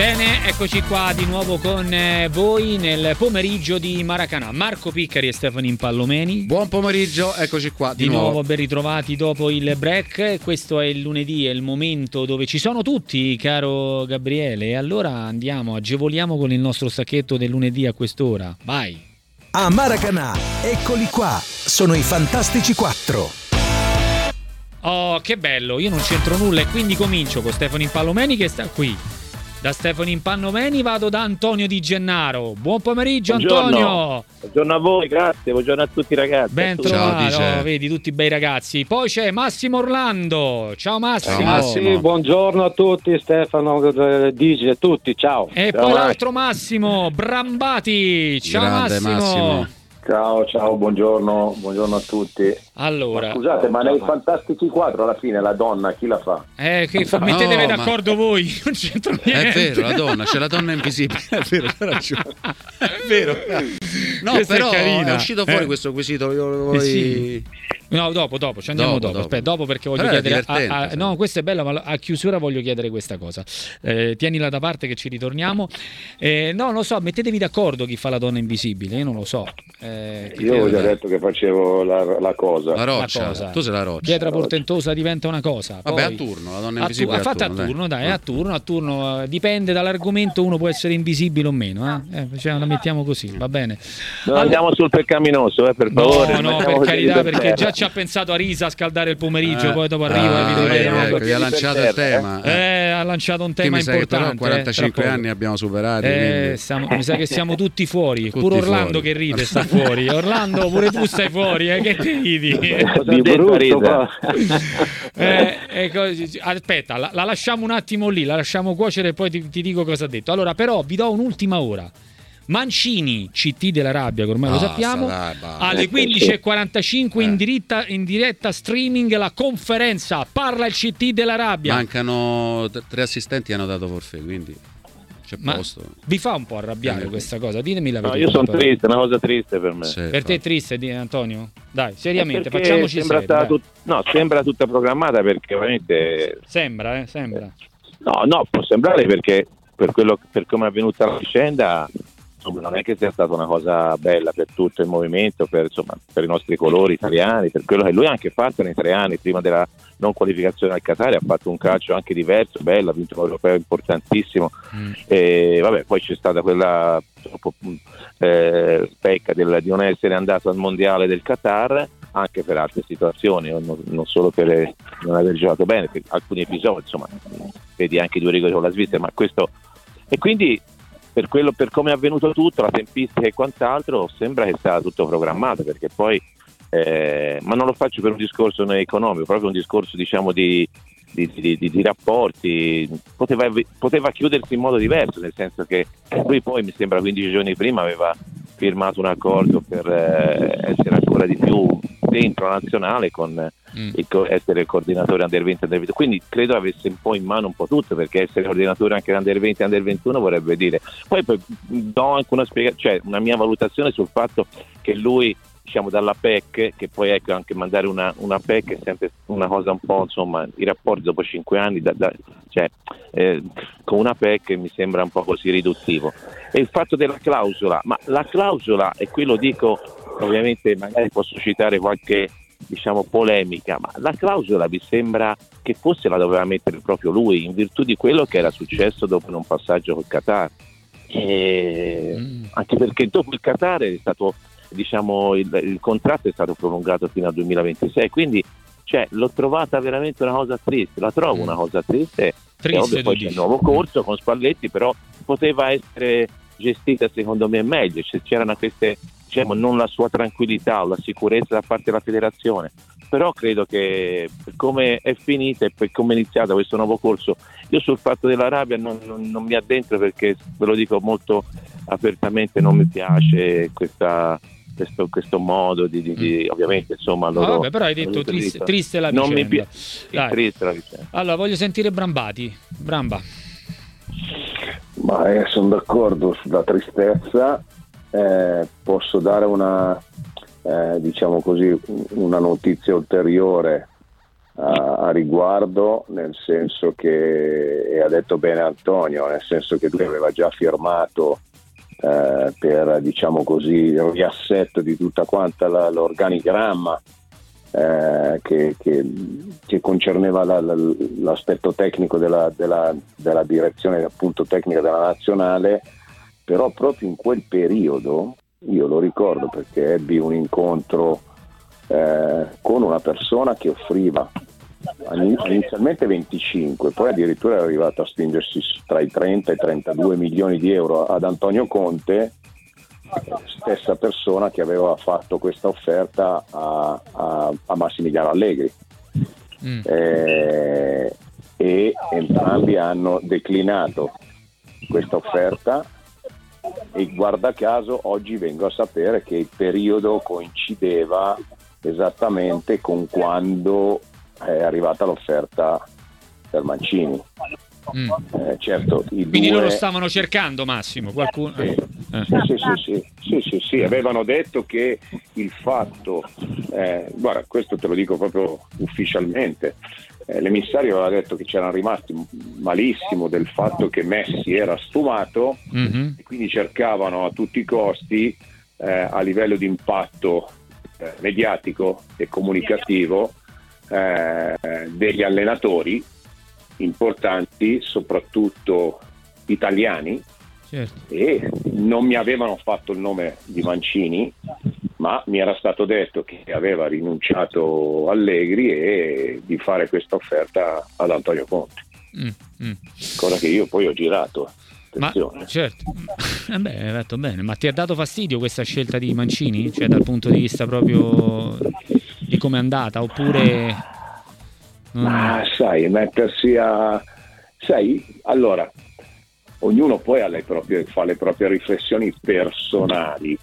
Bene, eccoci qua di nuovo con eh, voi nel pomeriggio di Maracanã. Marco Piccari e Stefano Impallomeni. Buon pomeriggio, eccoci qua di, di nuovo. nuovo. ben ritrovati dopo il break. Questo è il lunedì, è il momento dove ci sono tutti, caro Gabriele. E allora andiamo, agevoliamo con il nostro sacchetto del lunedì a quest'ora. Vai. A Maracanã, eccoli qua, sono i Fantastici 4. Oh, che bello, io non c'entro nulla e quindi comincio con Stefano Impallomeni che sta qui. Da Stefano Impallomeni vado da Antonio Di Gennaro. Buon pomeriggio Buongiorno. Antonio. Buongiorno a voi, grazie, buongiorno a tutti ragazzi. Ben trovato, oh, vedi tutti bei ragazzi. Poi c'è Massimo Orlando. Ciao Massimo. Ciao, Massimo. Sì, buongiorno a tutti, Stefano, eh, Digi, a tutti, ciao. E Ciao, poi Max. l'altro Massimo, Brambati. Ciao Grande Massimo. Massimo. Ciao, ciao, buongiorno, buongiorno a tutti. Allora, Scusate, ma nei Fantastici 4 alla fine la donna chi la fa? eh, che fa- mettetevi ma- d'accordo voi, non c'entro niente. È vero, la donna, c'è la donna invisibile. È vero, hai ragione. È vero. No, Questa è però è, carina. uscito fuori Eh. questo quesito. Io lo Eh sì. No, dopo, dopo, ci andiamo Dopo, dopo. dopo. Aspetta, dopo perché voglio Però è chiedere. a- a- no, questa è bella, ma a chiusura voglio chiedere questa cosa. Eh, tienila da parte che ci ritorniamo. Eh, no, non lo so, mettetevi d'accordo chi fa la donna invisibile. Io non lo so. Eh, chi Io ho già detto che facevo la, la cosa. La roccia. cosa. Tu sei la roccia. Pietra portentosa diventa una cosa. Vabbè, poi- a turno, la donna tu- invisibile. ha fatto a dai. turno, dai, Ah. a turno, a turno, eh, dipende dall'argomento, uno può essere invisibile o meno, eh? Eh, cioè, la mettiamo così, va bene. Non andiamo sul peccaminoso, eh, per favore. No, no, per carità, per perché già ci ha pensato a Risa a scaldare il pomeriggio, Eh. poi dopo arriva Ah, ecco, gli ha lanciato il eh. tema. eh. Eh, ha lanciato un tema importante. eh, 45 tra anni abbiamo. Eh, siamo- mi sa che siamo tutti fuori. Tutti Pure Orlando fuori. che ride sta fuori. Orlando, pure tu stai fuori, eh, che ti ridi? Di detto brutto. Eh, ecco, aspetta, la, la lasciamo un attimo lì, la lasciamo cuocere e poi ti, ti dico cosa ha detto. Allora, però, vi do un'ultima ora. Mancini, CT della rabbia, che ormai lo Basta, sappiamo, basta. alle 15.45 in, Eh. diretta, in diretta streaming la conferenza Parla il CT della rabbia. Mancano tre assistenti hanno dato forfè, quindi c'è Ma posto. vi fa un po' arrabbiare Eh. questa cosa? Ditemi la No, verità. io sono triste, è una cosa triste per me. Sì, Per te è triste, di- Antonio? Dai, seriamente, facciamoci sembra seri, tut- no, sembra tutta programmata perché ovviamente Sembra, eh, sembra. no, no, può sembrare perché per quello per come è avvenuta la vicenda non è che sia stata una cosa bella per tutto il movimento, per, insomma, per i nostri colori italiani, per quello che lui ha anche fatto nei tre anni prima della non qualificazione al Qatar, ha fatto un calcio anche diverso, bello, ha vinto un europeo importantissimo. Mm. E vabbè, poi c'è stata quella troppo, mh, eh, pecca del- di non essere andato al mondiale del Qatar, anche per altre situazioni, non, non solo per eh, non aver giocato bene, per alcuni episodi, insomma, vedi anche due rigori con la Svizzera, ma questo. E quindi per, quello, per come è avvenuto tutto, la tempistica e quant'altro, sembra che sia tutto programmato, perché poi. Eh, ma non lo faccio per un discorso economico, proprio un discorso diciamo di, di, di- di- rapporti, poteva, poteva chiudersi in modo diverso, nel senso che lui poi mi sembra 15 giorni prima aveva firmato un accordo per eh, essere ancora di più dentro la nazionale con Mm. il essere il coordinatore under 20 under 21 quindi credo avesse un po' in mano un po' tutto perché essere coordinatore anche under 20 under 21 vorrebbe dire. Poi, poi do anche una spiegazione cioè una mia valutazione sul fatto che lui diciamo dalla PEC che poi ecco anche mandare una, una PEC è sempre una cosa un po' insomma i rapporti dopo 5 anni da- da- cioè, eh, con una PEC mi sembra un po' così riduttivo e il fatto della clausola ma la clausola e qui lo dico ovviamente magari posso citare qualche diciamo polemica, ma la clausola vi sembra che forse la doveva mettere proprio lui in virtù di quello che era successo dopo un passaggio col Qatar. E Mm. Anche perché dopo il Qatar è stato, diciamo, il, il contratto è stato prolungato fino al 2026, quindi cioè, l'ho trovata veramente una cosa triste, la trovo Mm. una cosa triste. Triste, poi c'è il nuovo corso con Spalletti, però poteva essere gestita secondo me meglio, cioè, c'erano queste, diciamo, non la sua tranquillità o la sicurezza da parte della federazione, però credo che per come è finita e per come è iniziato questo nuovo corso, io sul fatto dell'Arabia non, non, non mi addentro perché ve lo dico molto apertamente, non mi piace questa, questo, questo, modo di, di, di ovviamente insomma loro, ah, vabbè, però hai detto triste, triste, la vicenda. non mi piace triste la vicenda. Allora voglio sentire Brambati. Bramba. Ma eh, sono d'accordo sulla tristezza eh, posso dare una eh, diciamo così, una notizia ulteriore a, a, riguardo, nel senso che, e ha detto bene Antonio, nel senso che lui aveva già firmato eh, per diciamo così, il riassetto di tutta quanta la, l'organigramma eh, che, che, che, concerneva la, la, l'aspetto tecnico della, della, della direzione appunto tecnica della nazionale, però proprio in quel periodo io lo ricordo perché ebbi un incontro eh, con una persona che offriva inizialmente 25, poi addirittura è arrivato a spingersi tra i 30 e i 32 milioni di euro ad Antonio Conte, stessa persona che aveva fatto questa offerta a, a, a Massimiliano Allegri. Mm. Eh, e entrambi hanno declinato questa offerta e guarda caso oggi vengo a sapere che il periodo coincideva esattamente con quando è arrivata l'offerta per Mancini. Mm. Eh, certo, Quindi due... loro stavano cercando Massimo, qualcuno... Sì. Eh. Sì, sì, sì, sì, sì, avevano detto che il fatto, eh, guarda questo te lo dico proprio ufficialmente, eh, l'emissario aveva detto che c'erano rimasti malissimo del fatto che Messi era sfumato mm-hmm. e quindi cercavano a tutti i costi eh, a livello di impatto eh, mediatico e comunicativo eh, degli allenatori importanti, soprattutto italiani, certo. e non mi avevano fatto il nome di Mancini, ma mi era stato detto che aveva rinunciato Allegri e di fare questa offerta ad Antonio Conte. Mm, mm. Cosa che io poi ho girato. Ma, certo, eh beh, hai bene, ma ti ha dato fastidio questa scelta di Mancini? Cioè dal punto di vista proprio di come è andata? Oppure... Ma sai, mettersi a... Sai, allora, ognuno poi le proprie, fa le proprie riflessioni personali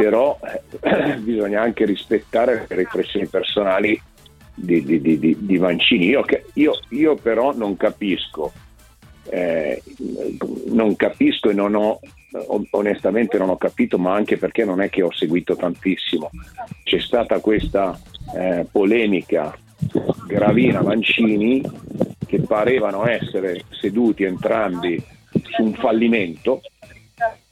però eh, bisogna anche rispettare le riflessioni personali di, di, di, di Mancini. Io, io, io, però non capisco, eh, non capisco e non ho, onestamente non ho capito, ma anche perché non è che ho seguito tantissimo. C'è stata questa eh, polemica Gravina-Mancini che parevano essere seduti entrambi su un fallimento,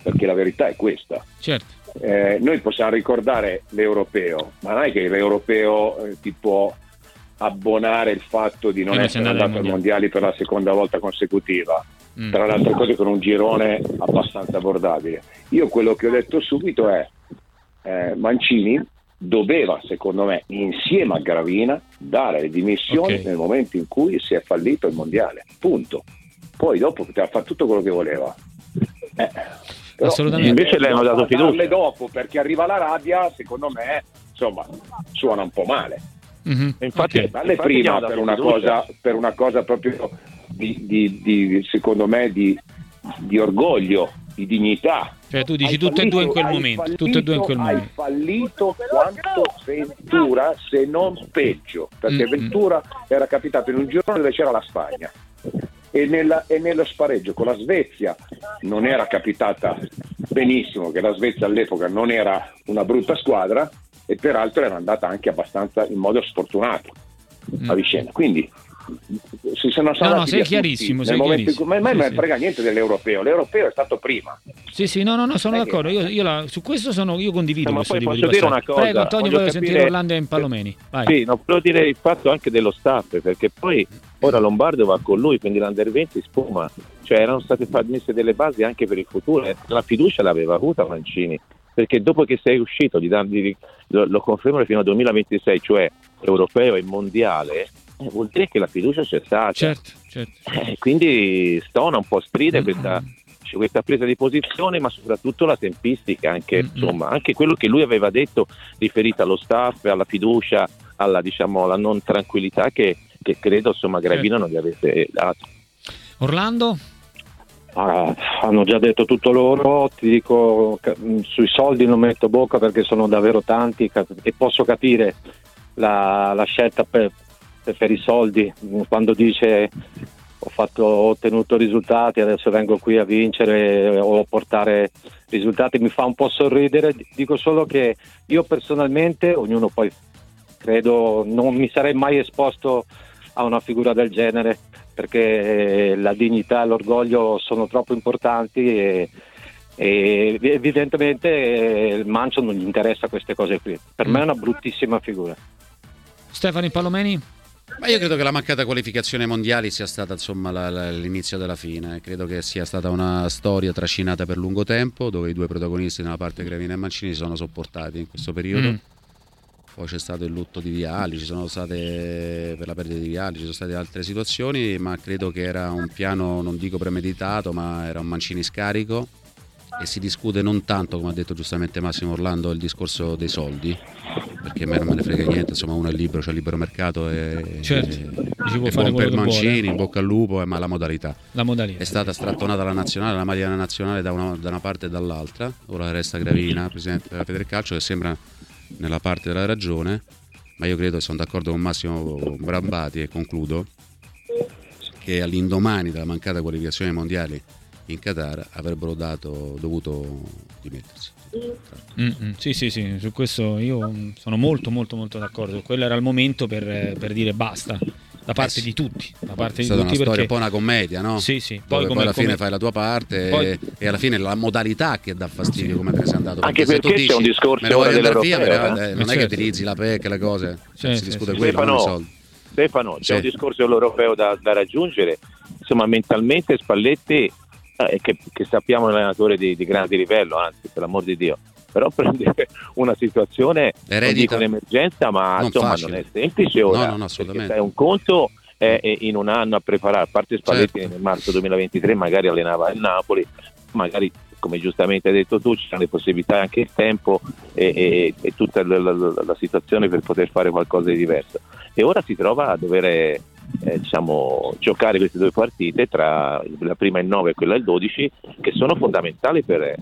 perché la verità è questa. Certo eh, noi possiamo ricordare l'europeo, ma non è che l'europeo eh, ti può abbonare il fatto di non e essere andato ai mondiali per la seconda volta consecutiva. Mm. Tra le altre cose con un girone abbastanza abbordabile. Io quello che ho detto subito è eh, Mancini doveva, secondo me, insieme a Gravina, dare le dimissioni okay. nel momento in cui si è fallito il mondiale. Punto. Poi dopo poteva fare tutto quello che voleva. Eh, però Assolutamente. Invece le hanno dato fiducia. dopo perché arriva la rabbia, secondo me, insomma, suona un po' male. Mm-hmm. Infatti, okay. dalle Infatti prima per una, cosa, per una, cosa, proprio di, di, di secondo me di, di, orgoglio, di dignità. Cioè tu dici tutte e due in quel momento, fallito, tutte e due in quel momento. Hai fallito quanto Ventura, se non peggio, perché mm-hmm. Ventura era capitato in un giorno dove c'era la Spagna e, nella, e, nello spareggio con la Svezia non era capitata benissimo, che la Svezia all'epoca non era una brutta squadra e peraltro era andata anche abbastanza in modo sfortunato mm. a vicenda. Quindi si sono no, no, sei chiarissimo, sei chiarissimo. ma a me sì, non sì. frega niente dell'europeo, l'europeo è stato prima. Sì, sì, no, no, no sono d'accordo. Io, io la, su questo sono, io condivido no, questo tipo posso dire una cosa. Prego, Antonio, voglio, voglio sentire Orlando e Palomeni. Vai. Sì, no, volevo dire il fatto anche dello staff, perché poi ora Lombardo va con lui, quindi l'Under 20 spuma. Cioè erano state messe delle basi anche per il futuro. La fiducia l'aveva avuta Mancini, perché dopo che sei uscito, gli, gli, lo, lo confermano fino al 2026, cioè europeo e mondiale, eh, vuol dire che la fiducia c'è stata. Certo, certo. Eh, quindi stona un po' stride questa, questa, presa di posizione, ma soprattutto la tempistica, anche, mm-hmm. insomma, anche quello che lui aveva detto riferito allo staff, alla fiducia alla, diciamo, alla non tranquillità che, che credo insomma Gravina Certo. non gli avesse dato. Orlando? Ah, hanno già detto tutto loro, ti dico mh, sui soldi non metto bocca perché sono davvero tanti e posso capire la, la scelta per, per i soldi mh, quando dice ho, fatto, ho ottenuto risultati, adesso vengo qui a vincere o a portare risultati, mi fa un po' sorridere, dico solo che io personalmente, ognuno poi credo non mi sarei mai esposto a una figura del genere perché la dignità e l'orgoglio sono troppo importanti e, e evidentemente eh, il Mancio non gli interessa queste cose qui. Per me è una bruttissima figura. Stefano Palomeni? Ma io credo che la mancata qualificazione ai mondiali sia stata insomma la- la- l'inizio della fine. Credo che sia stata una storia trascinata per lungo tempo, dove i due protagonisti nella parte Gravina e Mancini si sono sopportati in questo periodo. Mm. Poi c'è stato il lutto di Viali, ci sono state per la perdita di Viali, ci sono state altre situazioni, ma credo che era un piano non dico premeditato, ma era un Mancini scarico e si discute non tanto, come ha detto giustamente Massimo Orlando, il discorso dei soldi, perché a me non me ne frega niente, insomma uno è libero, c'è il libero mercato e, Certo, e- e fare buon per Mancini, in bocca al lupo, eh, ma la modalità. La modalità. È stata strattonata la nazionale, la maglia nazionale da una, da una parte e dall'altra. Ora resta Gravina, presidente della Federcalcio, che sembra nella parte della ragione. Ma io credo, sono d'accordo con Massimo Brambati e concludo, che all'indomani della mancata qualificazione ai mondiali in Qatar avrebbero dato, dovuto dimettersi. Mm, mm, sì, sì, sì, su questo io sono molto, molto, molto d'accordo. Quello era il momento per, eh, per dire basta da parte Eh sì. di tutti. Da parte È di stata una storia perché un po' una commedia, no? Sì, sì. Poi, Poi, come, alla fine come- fai la tua parte Poi- e, e alla fine la modalità che dà fastidio come te ne sei andato. Anche se tu perché c'è un dici, discorso me ne voglio ora andare via, ne- eh? non è Certo. che utilizzi la PEC e le cose, Sì, si sì, discute sì. quello, non i Stefano, soldi. Stefano, c'è Sì. un discorso dell'europeo da, da raggiungere, insomma mentalmente Spalletti, eh, che, che sappiamo è un allenatore di, di grande livello, anzi per l'amor di Dio, però prendere una situazione, non dico un'emergenza, ma Non insomma facile. non è semplice ora, No, no, no, assolutamente. sai, un conto è, è in un anno a preparare, a parte Spalletti Certo. nel marzo 2023 magari allenava il Napoli, magari come giustamente hai detto tu ci sono le possibilità anche il tempo e, e- e tutta la, la- la- situazione per poter fare qualcosa di diverso e ora si trova a dover eh, diciamo, giocare queste due partite tra la prima il 9 e quella il 12 che sono fondamentali per la,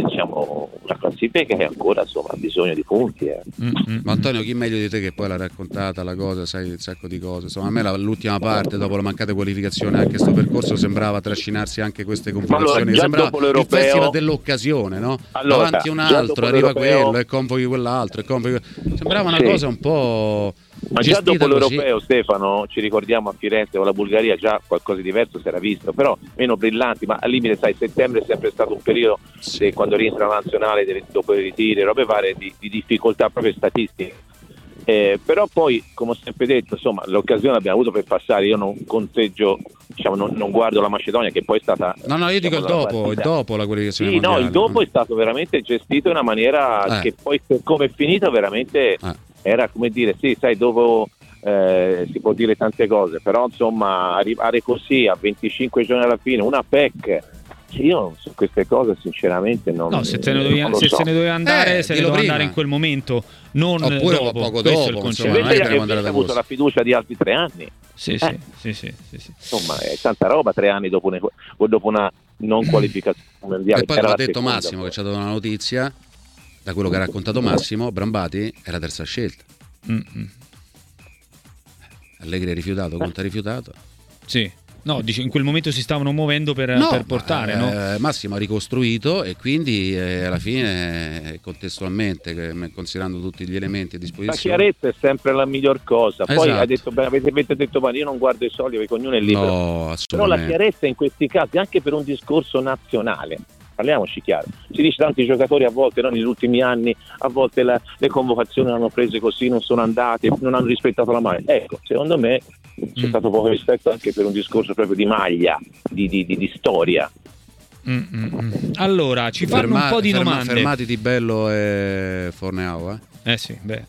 diciamo, una classifica che ancora insomma, ha bisogno di punti eh. Mm, mm, Ma Antonio, chi meglio di te che poi l'ha raccontata la cosa, sai un sacco di cose. Insomma, a me la- l'ultima parte, dopo la mancata qualificazione, anche sto percorso sembrava trascinarsi anche queste configurazioni. già sembrava il festival dell'occasione, no? Allora, Davanti un altro, arriva quello e convoghi quell'altro. E convoghi... Sembrava una Sì. cosa un po'. Ma già dopo così. l'europeo, Stefano, ci ricordiamo a Firenze con la Bulgaria, già qualcosa di diverso si era visto, però meno brillanti, ma al limite, sai, settembre è sempre stato un periodo, se quando rientra la nazionale, delle- dopo i ritiri, robe varie, di, di difficoltà proprio statistiche. Eh, però poi, come ho sempre detto, insomma, l'occasione l'abbiamo avuto per passare, io non conteggio, diciamo, non, non guardo la Macedonia, che poi è stata... No, no, io dico il diciamo, dopo, il dopo la qualificazione Sì, no, mondiale, il dopo è stato veramente gestito in una maniera Eh. che poi per come è finito veramente Eh. Era come dire, sì, sai, dopo eh, si può dire tante cose, però insomma arrivare così a 25 giorni alla fine, una PEC, io su queste cose sinceramente non, No, se, te ne dovevi- non lo se so. se ne doveva andare, Eh, se ne doveva prima. andare in quel momento, non Oppure dopo. poco Questo dopo, concetto. insomma, non è che avuto corsa. la fiducia di altri tre anni, Sì, sì, Eh. sì, sì, sì, sì. insomma è tanta roba tre anni dopo, une- dopo una non qualificazione mondiale. E poi Era come ha la detto Massimo, poi. che ci ha dato una notizia, da quello che ha raccontato Massimo, Brambati è la terza scelta. Mm, mm. Allegri ha rifiutato, Conte ha rifiutato. Sì. No, dice, in quel momento si stavano muovendo per, No, per portare, no? eh, Massimo ha ricostruito e quindi eh, alla fine eh, contestualmente, considerando tutti gli elementi a La disposizione, chiarezza è sempre la miglior cosa. Poi Esatto. ha detto, beh, avete, avete detto bene, io non guardo i soldi perché ognuno è libero. no, Però la assolutamente. chiarezza in questi casi, anche per un discorso nazionale, parliamoci chiaro, si dice tanti giocatori a volte, no, negli ultimi anni, a volte la- le convocazioni non hanno prese così, non sono andate, non hanno rispettato la maglia. Ecco, secondo me c'è Mm. stato poco rispetto anche per un discorso proprio di maglia, di, di- di- di storia. Mm, mm, mm. Allora, ci fanno Ferma- un po' di ferma- domande. Fermati di Bello e Forneau, eh? Eh sì, beh.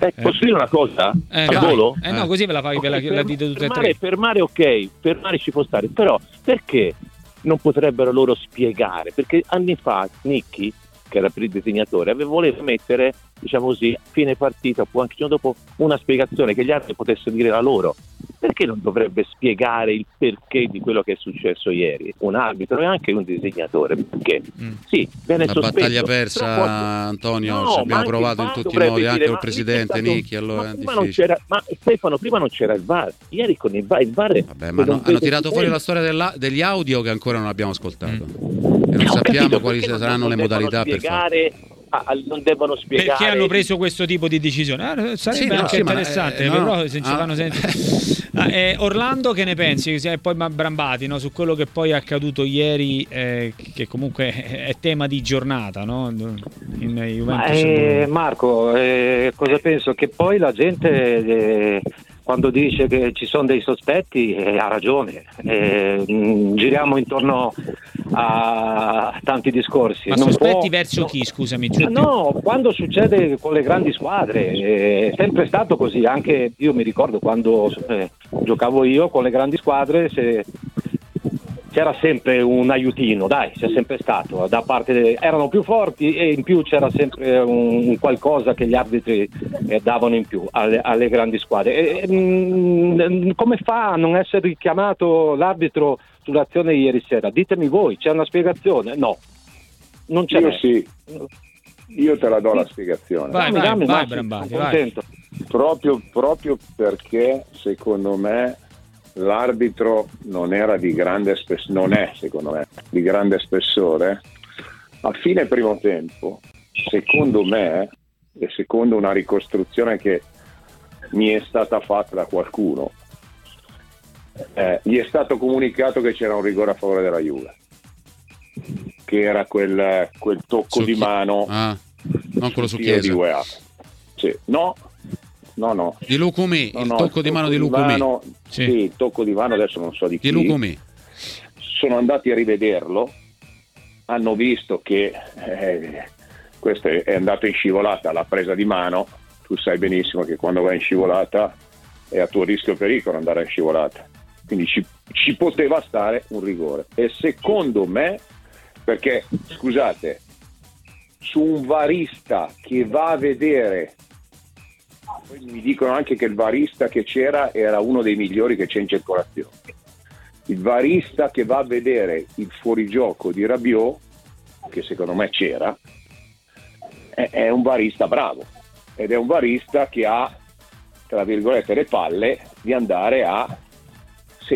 Eh, posso dire una cosa? Eh, Al vai. volo? Eh no, così ve la fai, ve la, la dite tutte e tre. fermare ok, fermare ci può stare, però perché non potrebbero loro spiegare? Perché anni fa Nicchi, che era il disegnatore, voleva mettere diciamo così, fine partita oppure anche giorno dopo una spiegazione che gli altri potessero dire la loro. Perché non dovrebbe spiegare il perché di quello che è successo ieri? Un arbitro e anche un disegnatore. Perché? Mm. Sì, viene Una sospeso. battaglia persa, però Antonio. No, ci abbiamo provato in tutti i modi, dire, anche il presidente stato- Nicchi. Allora ma non ma Stefano, prima non c'era il VAR. Ieri con il VAR, il VAR è- Vabbè, ma è hanno, tirato fuori la storia della- degli audio che ancora non abbiamo ascoltato. Mm. E non Ho sappiamo capito, quali non- saranno le non modalità per farlo. Ah, non devono spiegare Perché hanno preso questo tipo di decisione? Ah, sarebbe Sì, no, anche sì, ma, interessante, eh, no, però no. se ci Ah. fanno sentire. Ah, eh, Orlando, che ne pensi? E poi Brambati no? su quello che poi è accaduto ieri, eh, che comunque è tema di giornata no? in Juventus. eh, Marco, eh, cosa penso? Che poi la gente eh, quando dice che ci sono dei sospetti eh, ha ragione. Eh, mh, giriamo intorno a tanti discorsi. Ma Non sospetti può- verso no. chi? Scusami, Giuseppe. No, quando succede con le grandi squadre, è sempre stato così, anche io mi ricordo quando eh, giocavo io con le grandi squadre, se- c'era sempre un aiutino, dai, c'è sempre stato, da parte de- erano più forti e in più c'era sempre un, qualcosa che gli arbitri eh, davano in più alle, alle grandi squadre. E, mm, come fa a non essere richiamato l'arbitro sull'azione di ieri sera? Ditemi voi, c'è una spiegazione? No, non c'è. Io sì, io te la do la spiegazione. Vai, Dammi, vai, dammi, vai, vai. Proprio, proprio perché secondo me l'arbitro non era di grande spessore, non è secondo me di grande spessore, a fine primo tempo, secondo me, e secondo una ricostruzione che mi è stata fatta da qualcuno, eh, gli è stato comunicato che c'era un rigore a favore della Juve, che era quel, quel tocco Su di chi- mano Ah, non quello su tiro di Chiesa. UEA. Sì. No, no, no. Di Lucumì, No, il no, tocco di mano di Lucumì. mano- Sì. sì. il tocco di mano adesso non so di chi. Di Lucumì. Sono andati a rivederlo, hanno visto che eh, questo è è andato in scivolata la presa di mano. Tu sai benissimo che quando vai in scivolata è a tuo rischio e pericolo andare in scivolata. Quindi ci, ci poteva stare un rigore. E secondo me, perché scusate, su un varista che va a vedere poi mi dicono anche che il varista che c'era era uno dei migliori che c'è in circolazione. Il varista che va a vedere il fuorigioco di Rabiot, che secondo me c'era, è, è un varista bravo ed è un varista che ha, tra virgolette, le palle di andare a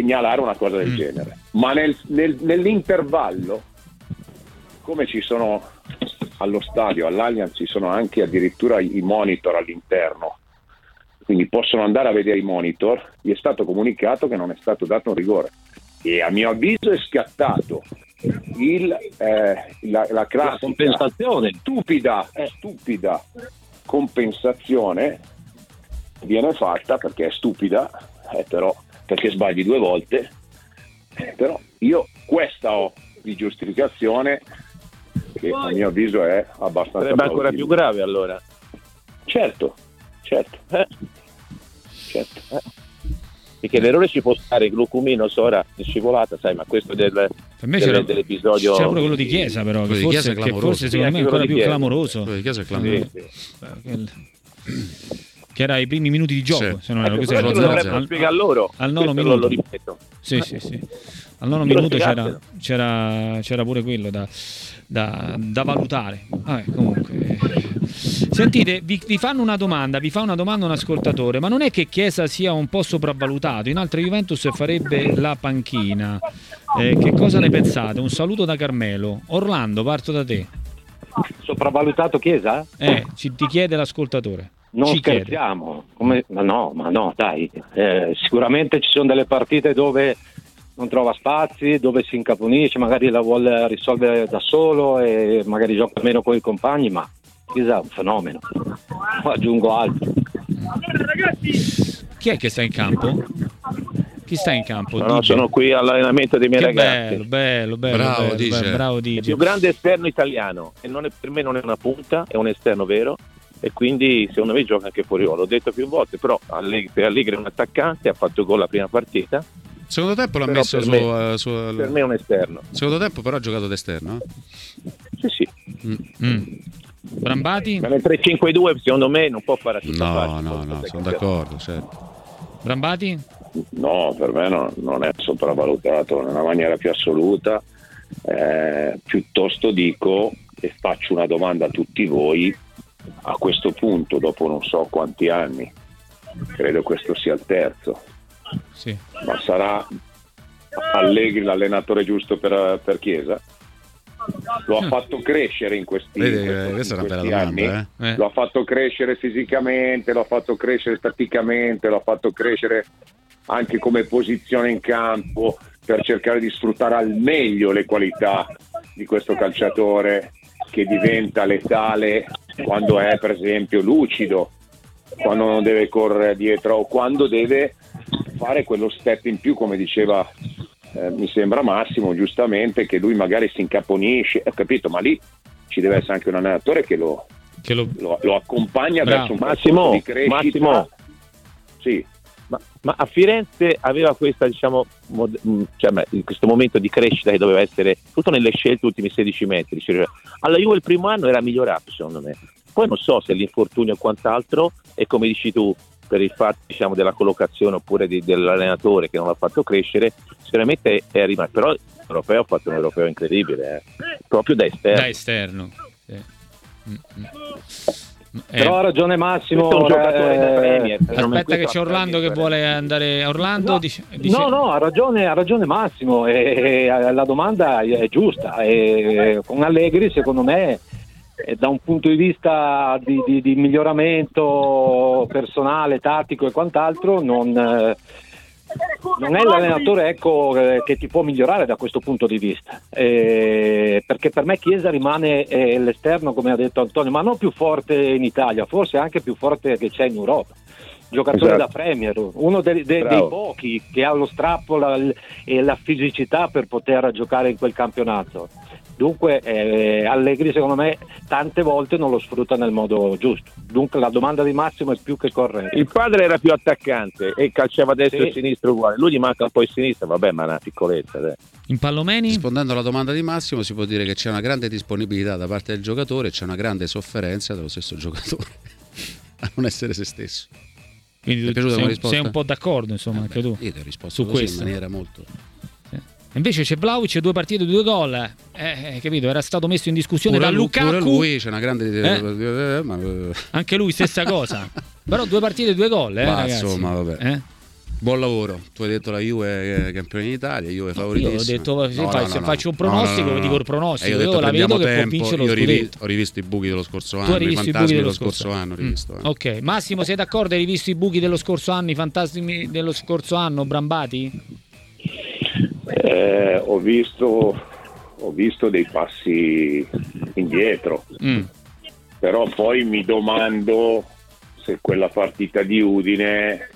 segnalare una cosa del Mm. genere. Ma nel- nel- nell'intervallo, come ci sono allo stadio, all'Allianz, ci sono anche addirittura i monitor all'interno, quindi possono andare a vedere i monitor, gli è stato comunicato che non è stato dato un rigore e a mio avviso è scattato il, eh, la, la classica La compensazione. stupida, stupida compensazione viene fatta perché è stupida, eh, però perché sbagli due volte, eh, però io questa ho di giustificazione che a mio avviso è abbastanza Sarebbe ancora più grave allora. Certo, certo. Eh, certo. perché l'errore ci può stare glucumino Sora scivolata, sai, ma questo del, Per me del- c'era, dell'episodio c'era pure quello di Chiesa, però, che di forse, Chiesa è che forse secondo Sì, me è ancora quello più Chiesa. clamoroso. Quello di Chiesa è clamoroso. Sì, sì. Che era i primi minuti di gioco, Sì. se non erro. Ecco, Questo era lo dovrebbero al- spiegare loro. al nono Questo minuto. Lo, ripeto. Sì, sì, sì. Al nono minuto c'era, c'era, c'era pure quello da, da- da valutare. Vabbè, comunque. Sentite, vi, vi fanno una domanda, vi fa una domanda un ascoltatore, ma non è che Chiesa sia un po' sopravvalutato? In altre Juventus farebbe la panchina. Eh, che cosa ne pensate? Un saluto da Carmelo. Orlando, parto da te. Sopravvalutato Chiesa? Eh, ci, ti chiede l'ascoltatore. Non ci scherziamo, Come- ma no, ma no, dai. Eh, sicuramente ci sono delle partite dove non trova spazi, dove si incaponisce, magari la vuole risolvere da solo e magari gioca meno con i compagni, ma Chiesa è un fenomeno. Aggiungo altro. Chi è che sta in campo? Chi sta in campo? No, no, Dice. sono qui all'allenamento dei miei Che ragazzi. bello, bello, bello. Bravo, bello, dice. bello, bravo Il Digi. più grande esterno italiano e non è- per me non è una punta, è un esterno vero e quindi secondo me gioca anche fuori ruolo. L'ho detto più volte, però Allegri, per Allegri è un attaccante, ha fatto gol la prima partita, Secondo tempo l'ha Però messo per su, me- eh, su- per me è un esterno. Secondo tempo però ha giocato d'esterno. eh? Sì, sì. Mm. Mm. Brambati? Ma nel 3-5-2 secondo me non può fare No, parte, no, no, sono d'accordo. certo. Brambati? No, per me no- non è sopravvalutato nella maniera più assoluta. Eh, piuttosto dico e faccio una domanda a tutti voi a questo punto, dopo non so quanti anni, credo questo sia il terzo, Sì. ma sarà Allegri l'allenatore giusto per, per Chiesa? Lo ha fatto crescere in questi, Vedi, in eh, in una bella questi domanda, anni? eh. Lo ha fatto crescere fisicamente, lo ha fatto crescere staticamente, lo ha fatto crescere anche come posizione in campo per cercare di sfruttare al meglio le qualità di questo calciatore che diventa letale quando è per esempio lucido, quando non deve correre dietro o quando deve fare quello step in più come diceva eh, mi sembra Massimo giustamente che lui magari si incaponisce, ho capito, ma lì ci deve essere anche un allenatore che lo, Che lo... lo, lo accompagna Bravo. verso un Massimo, di crescita. Massimo. Sì, Ma, ma a Firenze aveva questa, diciamo, mod- mh, cioè, in questo momento di crescita che doveva essere tutto nelle scelte ultimi 16 metri. Cioè, alla Juve il primo anno era migliorato secondo me. Poi non so se l'infortunio o quant'altro, e come dici tu, per il fatto diciamo, della collocazione oppure di- dell'allenatore che non l'ha fatto crescere, sicuramente è rimasto. Però l'europeo ha fatto un europeo incredibile, eh. proprio da esterno. Da esterno. Sì. Mm, mm. Eh, Però ha ragione Massimo. Questo è un giocatore eh, da Premier. aspetta che c'è Orlando che vuole andare a Orlando. No, dice- dice- No, no, ha ragione, ha ragione Massimo. e- e la domanda è giusta. E con Allegri, secondo me, eh, da un punto di vista di, di- di miglioramento personale, tattico e quant'altro, non, eh, non è l'allenatore ecco, eh, che ti può migliorare da questo punto di vista. Eh, perché per me Chiesa rimane eh, l'esterno, come ha detto Antonio, ma non più forte in Italia, forse anche più forte che c'è in Europa giocatore Esatto. da Premier, uno dei, dei- dei pochi che ha lo strappo la- e la fisicità per poter giocare in quel campionato. Dunque eh, Allegri secondo me tante volte non lo sfrutta nel modo giusto. Dunque la domanda di Massimo è più che corretta. Il padre era più attaccante e calciava a destra Sì. e sinistra uguale. Lui gli manca un po' in sinistra, vabbè, ma è una piccolezza. dai. In Pallomeni? Rispondendo alla domanda di Massimo, si può dire che c'è una grande disponibilità da parte del giocatore e c'è una grande sofferenza dello stesso giocatore a non essere se stesso. Quindi tu piaciuta sei, sei un po' d'accordo, insomma, Eh anche beh, tu. Io ti ho risposto Su questo. in maniera molto... Invece c'è Vlaovic, due partite, due gol. Eh, eh, capito? Era stato messo in discussione Pure, da Lukaku. pure lui c'è una grande... Eh? eh, ma, eh, Anche lui stessa cosa. Però due partite, due gol, eh, Ma, insomma, vabbè. Eh? Buon lavoro. Tu hai detto la Juve è campione in Italia, Juve Io ho favoritissima. detto, se, fa- se faccio un pronostico, dico il pronostico. Io, detto, la vedo che può tempo. vincere lo Io scudetto. ho rivisto i buchi dello scorso Tu anno, hai rivisto i fantasmi dello dello scorso, anno. ho Mm. rivisto, eh. Ok, Massimo, sei d'accordo? Hai rivisto i buchi dello scorso anno, i fantasmi dello scorso anno, Brambati? Eh, ho, visto, ho visto dei passi indietro, Mm. però poi mi domando se quella partita di Udine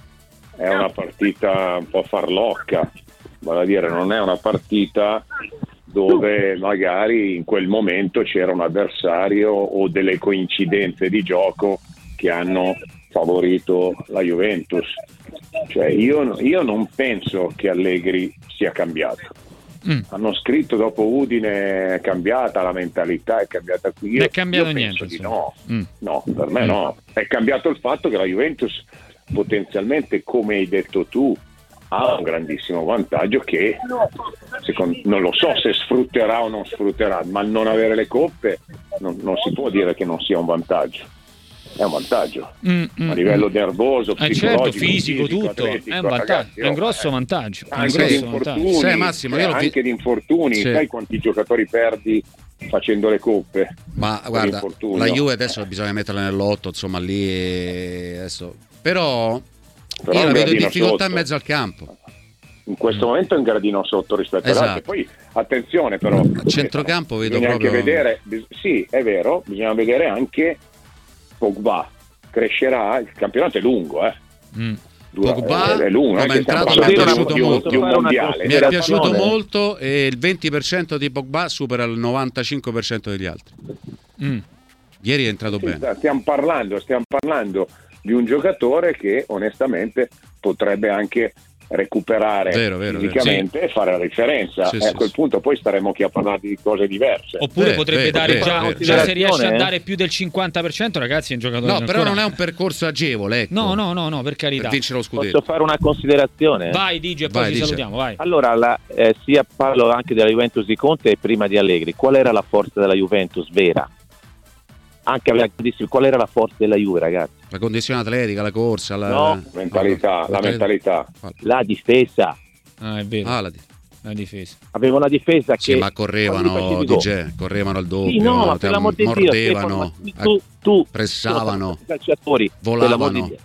è una partita un po' farlocca, vale a dire non è una partita dove magari in quel momento c'era un avversario o delle coincidenze di gioco che hanno favorito la Juventus. Cioè io, io non penso che Allegri sia cambiato. Mm. Hanno scritto dopo Udine è cambiata la mentalità, è cambiata qui. Io, Non è cambiato io niente, di no. Mm. No, per me no. È cambiato il fatto che la Juventus potenzialmente, come hai detto tu, ha un grandissimo vantaggio che secondo- non lo so se sfrutterà o non sfrutterà, ma non avere le coppe non, non si può dire che non sia un vantaggio. È un vantaggio. Mm, mm, A livello mm. nervoso, Eh, certo, psicologico, fisico, tutto. atletico, È un vantaggio, ragazzi, è un grosso eh. vantaggio. Anche vantaggio. infortuni, Sì, Massimo, io eh, l'ho vi- anche di infortuni, Sì. sai quanti giocatori perdi facendo le coppe? Ma guarda, la Juve adesso bisogna metterla nell'otto, insomma, lì e- adesso. Però, Però io la vedo in difficoltà in sotto. mezzo al campo. In questo momento è un gradino sotto rispetto Esatto. ad altri. Poi attenzione però. A centrocampo vedo bisogna proprio- anche vedere, sì, è vero, bisogna vedere anche Pogba. Crescerà, il campionato è lungo, eh. Mm. Dura- Pogba, è, è lungo, come è entrato, mi è piaciuto di molto. di un mondiale. Mi è piaciuto molto e il 20% di Pogba supera il 95% degli altri. Mm. Ieri è entrato Sì, bene. Stiamo parlando, stiamo parlando di un giocatore che onestamente potrebbe anche recuperare Vero, vero, vero. fisicamente e fare la differenza. Sì, e sì, a quel sì. punto poi staremo qui a parlare di cose diverse. Oppure Eh, potrebbe vero, dare vero, già, vero. già se riesce a eh. dare più del 50%, ragazzi, è un giocatore No, però ancora- non è un percorso agevole, ecco. No, no, no, no, per Per carità. vincere lo scudetto. Posso fare una considerazione? Vai Digi e poi Vai, ci salutiamo, vai. Allora, la- eh, sia parlo anche della Juventus di Conte e prima di Allegri. Qual era la forza della Juventus vera? Anche aveva grandissimo- qual era la forza della Juve, ragazzi? La condizione atletica, la corsa, la No, mentalità, la mentalità. La difesa. Ah, è vero, Ah, la, la difesa. Aveva una difesa sì, che ma correvano, DJ, correvano al doppio, Sì, no, ma te- per l'amor di Dio, mordevano, Stefano, ma tu, tu pressavano, i calciatori, volavano. di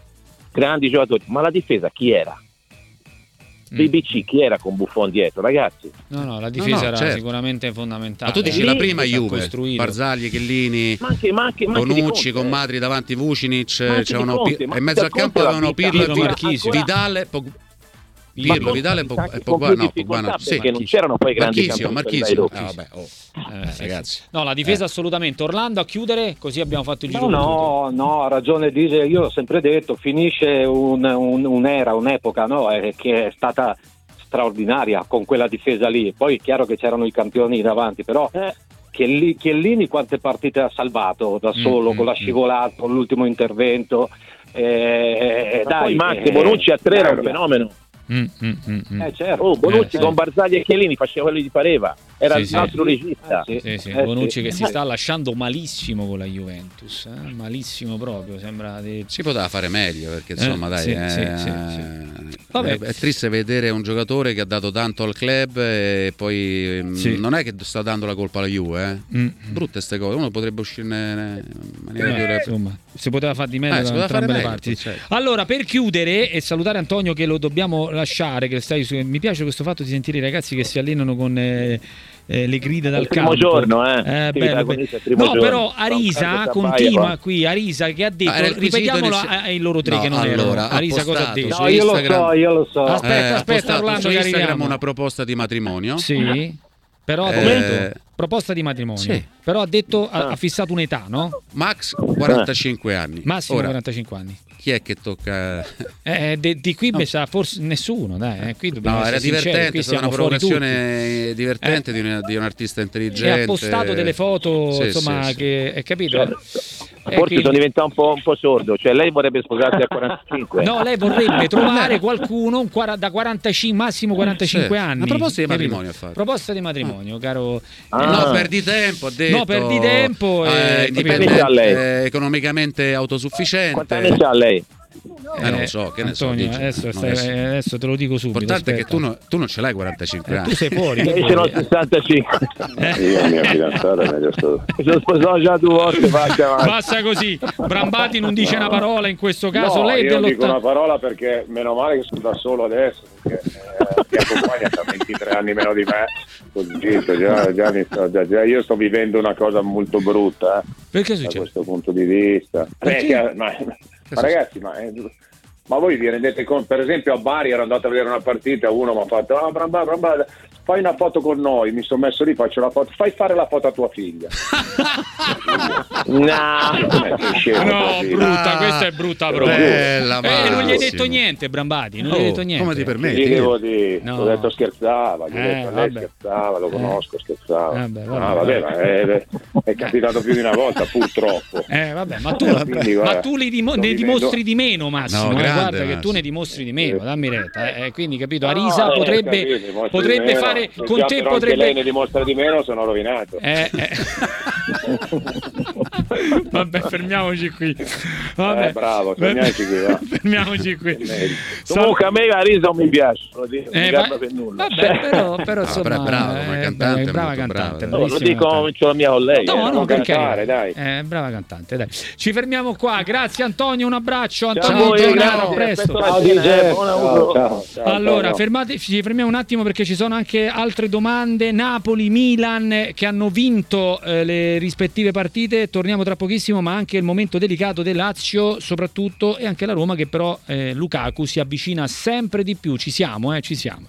grandi giocatori, ma la difesa chi era? Mm. BBC chi era con Buffon dietro, ragazzi? No, no, la difesa no, era certo. sicuramente fondamentale. Ma tu dici Lì la prima Juve, costruito. Barzagli, Chellini, Ma anche, ma anche, ma anche Bonucci, con eh. Madri davanti Vucinic, c'erano e in mezzo al campo avevano Pirlo, Pirlo, e Pirlo, Vidale e Pogba, più no, Pogba no, sì, perché non c'erano poi grandi Marchisio, campioni Marchisio. Ah, vabbè, oh, Eh, sì, ragazzi. No, la difesa assolutamente. Orlando a chiudere, così abbiamo fatto il giro. No, no, no, ha ragione Dise, io l'ho sempre detto, finisce un- un- un'era, un'epoca no, eh, che è stata straordinaria con quella difesa lì. Poi è chiaro che c'erano i campioni davanti, però Eh, Chielli- Chiellini quante partite ha salvato da Mm, solo, mm, con la mm. scivolata, con l'ultimo intervento. Eh, ma dai, poi Max eh, Bonucci a tre era un eh, fenomeno. Mm, mm, mm. Eh, certo. Oh, Bonucci Eh, con sì. Barzagli e Chiellini faceva quello che gli pareva. Era Sì, il sì. nostro regista. Eh, Sì, sì, Eh, Bonucci sì. che si sta lasciando malissimo con la Juventus, eh? malissimo proprio, sembra di... Si poteva fare meglio perché insomma Eh, dai, sì, eh, sì, sì, sì. è- Vabbè. è triste vedere un giocatore che ha dato tanto al club e poi Sì. non è che sta dando la colpa alla Juve, eh. Mm. brutte queste cose, uno potrebbe uscirne in maniera Eh, migliore. insomma, si poteva fare di meglio Eh, da entrambe le meglio, parti. certo. Allora, per chiudere e salutare Antonio che lo dobbiamo lasciare, che stai su- mi piace questo fatto di sentire i ragazzi che si allenano con eh, eh, le grida dal primo campo. giorno, eh. Eh, bello, bello. primo No, giorno. però Arisa continua qui, Arisa che ha detto, Ah, il quesito ripetiamolo ai loro tre No, che non allora, erano. Arisa cosa ha detto? No, io lo so, io lo so. Aspetta, Eh, aspetta, Orlando, che arriviamo. una proposta di matrimonio. Sì. Però Eh, detto proposta di matrimonio. sì. Però ha detto ha, Ah. ha fissato un'età, no? Max 45 anni. Massimo Ora, 45 anni. Chi è che tocca Eh, de- di qui mi sa forse nessuno, dai, eh, qui dobbiamo No, era divertente, qui è stata una provocazione divertente Eh. di, un, di un artista E intelligente. ha postato delle foto, Sì, insomma, sì, sì. che hai capito? Certo. Eh, Forse quindi- sono diventato un po', un po' sordo. Cioè, lei vorrebbe sposarsi a 45. No, lei vorrebbe trovare qualcuno un quara- da 45, massimo 45 Sì. anni. Una proposta di matrimonio ha fatto. Proposta di matrimonio, caro. Ah. eh, No, perdi tempo, ha detto. No, perdi tempo e- eh, ha eh, economicamente autosufficiente. Quanti anni ha lei? Eh, non so, che ne so, Antonio, dici. adesso, No, stai- adesso- eh, adesso te lo dico subito. L'importante è che tu, no- tu non ce l'hai 45 Eh, anni. tu sei fuori. Io ce vuoi? 65. Eh? Io la mia fidanzata è meglio stato. Mi sono sposato già due volte. Basta così. Brambati non dice una parola in questo caso. no, lei io non dico dell'ottanta- una parola perché meno male che sono da solo adesso, perché eh, mia compagna ha 23 anni meno di me, così già, già mi sto- già- già io sto vivendo una cosa molto brutta eh, Perché da succede? questo punto di vista. Perché? Perché, ma, ragazzi, ma, eh, ma voi vi rendete conto, per esempio a Bari ero andato a vedere una partita, uno mi ha fatto, ah, bramba, bramba, fai una foto con noi, mi sono messo lì, faccio la foto, fai fare la foto a tua figlia. No. No, brutta, Ah, questa è brutta proprio. bella, Eh, non gli hai detto niente, Brambati, non Oh, gli hai detto niente. come ti Gli permetti? devo dire, No. ho detto scherzava, gli ho Eh, detto lei vabbè. scherzava, lo conosco, scherzava. Vabbè, vabbè, ah, vabbè, ma è, è capitato più di una volta, purtroppo. Eh, vabbè, ma tu, Quindi, ma tu li ne vivendo- dimostri di meno, Massimo. No, eh, guarda che tu ne dimostri di meno, dammi retta. eh, eh, quindi, capito? No, Arisa eh, potrebbe, capito, potrebbe meno. fare con te potrebbe lei ne dimostra di meno, sono rovinato. Eh, eh. Vabbè, fermiamoci qui. Vabbè. Eh, bravo, fermiamoci qui, va. fermiamoci qui. Comunque a me la risa non mi piace. lo dico, non Eh, mi ma- garba per nulla. vabbè, però, però Ah, insomma, bravo, come eh, cantante brava molto cantante, bravo. No, lo dico cantante. ce la mia con lei. No, eh, no, cantare, dai. Eh, brava cantante, dai. Ci fermiamo qua. Grazie Antonio, un abbraccio. Ciao a Antonio a grazie, presto. Ciao, DJ. eh, buon lavoro. Ciao, ciao. Allora, fermate, ci fermiamo un attimo perché ci sono anche altre domande. Napoli, Milan eh, che hanno vinto eh, le rispettive partite. Torniamo tra pochissimo, ma anche il momento delicato del Lazio, soprattutto, e anche la Roma che però eh, Lukaku si avvicina sempre di più. Ci siamo, eh, ci siamo.